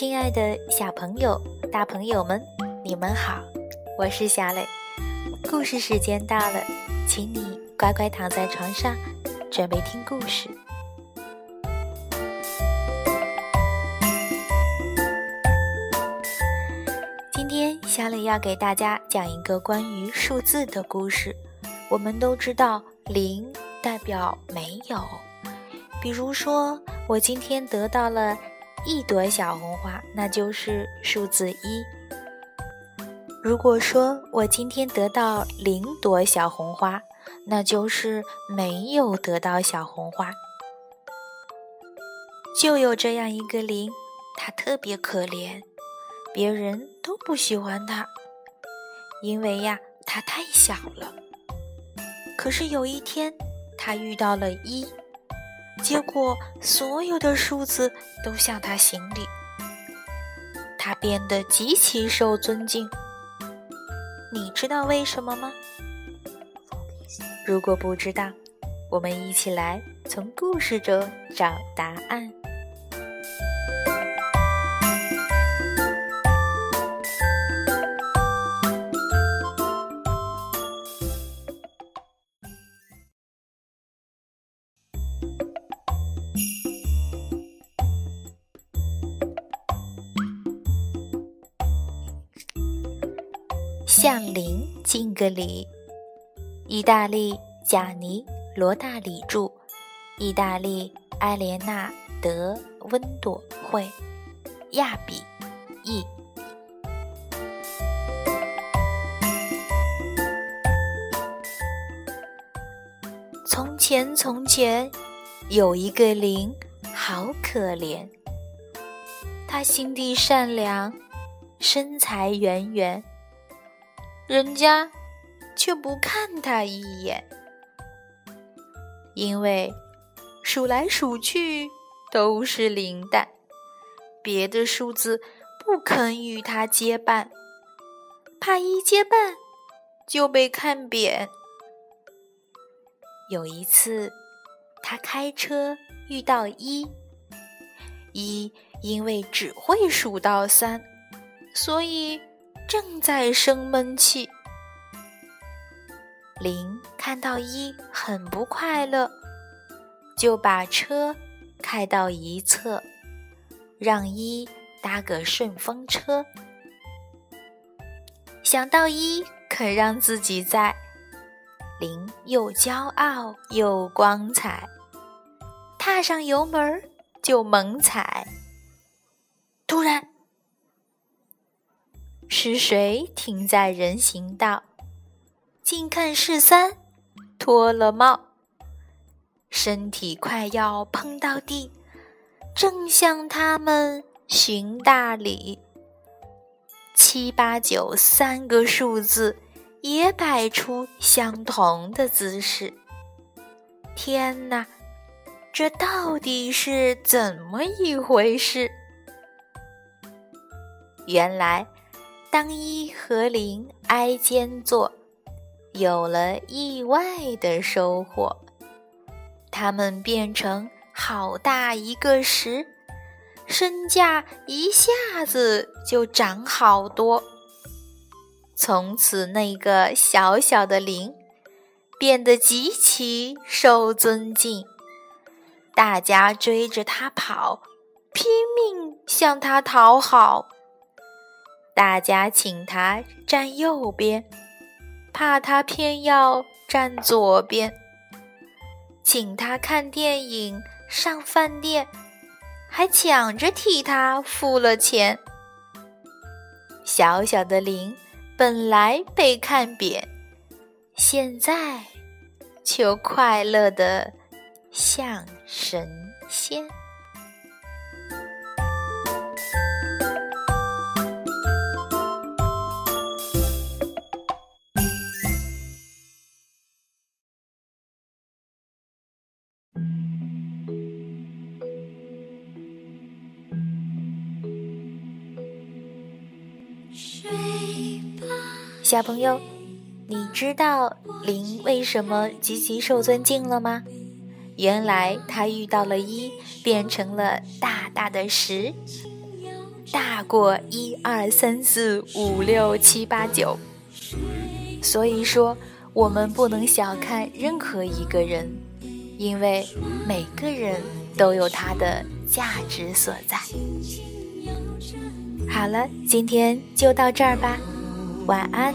亲爱的小朋友、大朋友们，你们好，我是小磊。故事时间到了，请你乖乖躺在床上，准备听故事。今天小磊要给大家讲一个关于数字的故事。我们都知道，零代表没有。比如说，我今天得到了。一朵小红花，那就是数字一。如果说我今天得到零朵小红花，那就是没有得到小红花。就有这样一个零，它特别可怜，别人都不喜欢它，因为呀，它太小了。可是有一天，它遇到了一。结果，所有的数字都向他行礼，他变得极其受尊敬。你知道为什么吗？如果不知道，我们一起来从故事中找答案。向零敬个礼。意大利贾尼罗大里著，意大利埃莲娜德温朵绘，亚比译。从前从前，有一个零，好可怜。他心地善良，身材圆圆。人家却不看他一眼，因为数来数去都是零蛋，别的数字不肯与他结伴，怕一结伴就被看扁。有一次，他开车遇到一，一因为只会数到三，所以。正在生闷气，零看到一很不快乐，就把车开到一侧，让一搭个顺风车。想到一肯让自己在，零又骄傲又光彩，踏上油门就猛踩。突然。是谁停在人行道？近看是三，脱了帽，身体快要碰到地，正向他们行大礼。七八九三个数字也摆出相同的姿势。天哪，这到底是怎么一回事？原来。当一和零挨肩坐，有了意外的收获，他们变成好大一个十，身价一下子就涨好多。从此，那个小小的零变得极其受尊敬，大家追着他跑，拼命向他讨好。大家请他站右边，怕他偏要站左边；请他看电影、上饭店，还抢着替他付了钱。小小的零本来被看扁，现在却快乐的像神仙。小朋友，你知道零为什么极其受尊敬了吗？原来他遇到了一，变成了大大的十。大过一二三四五六七八九。所以说，我们不能小看任何一个人，因为每个人都有他的价值所在。好了，今天就到这儿吧，晚安。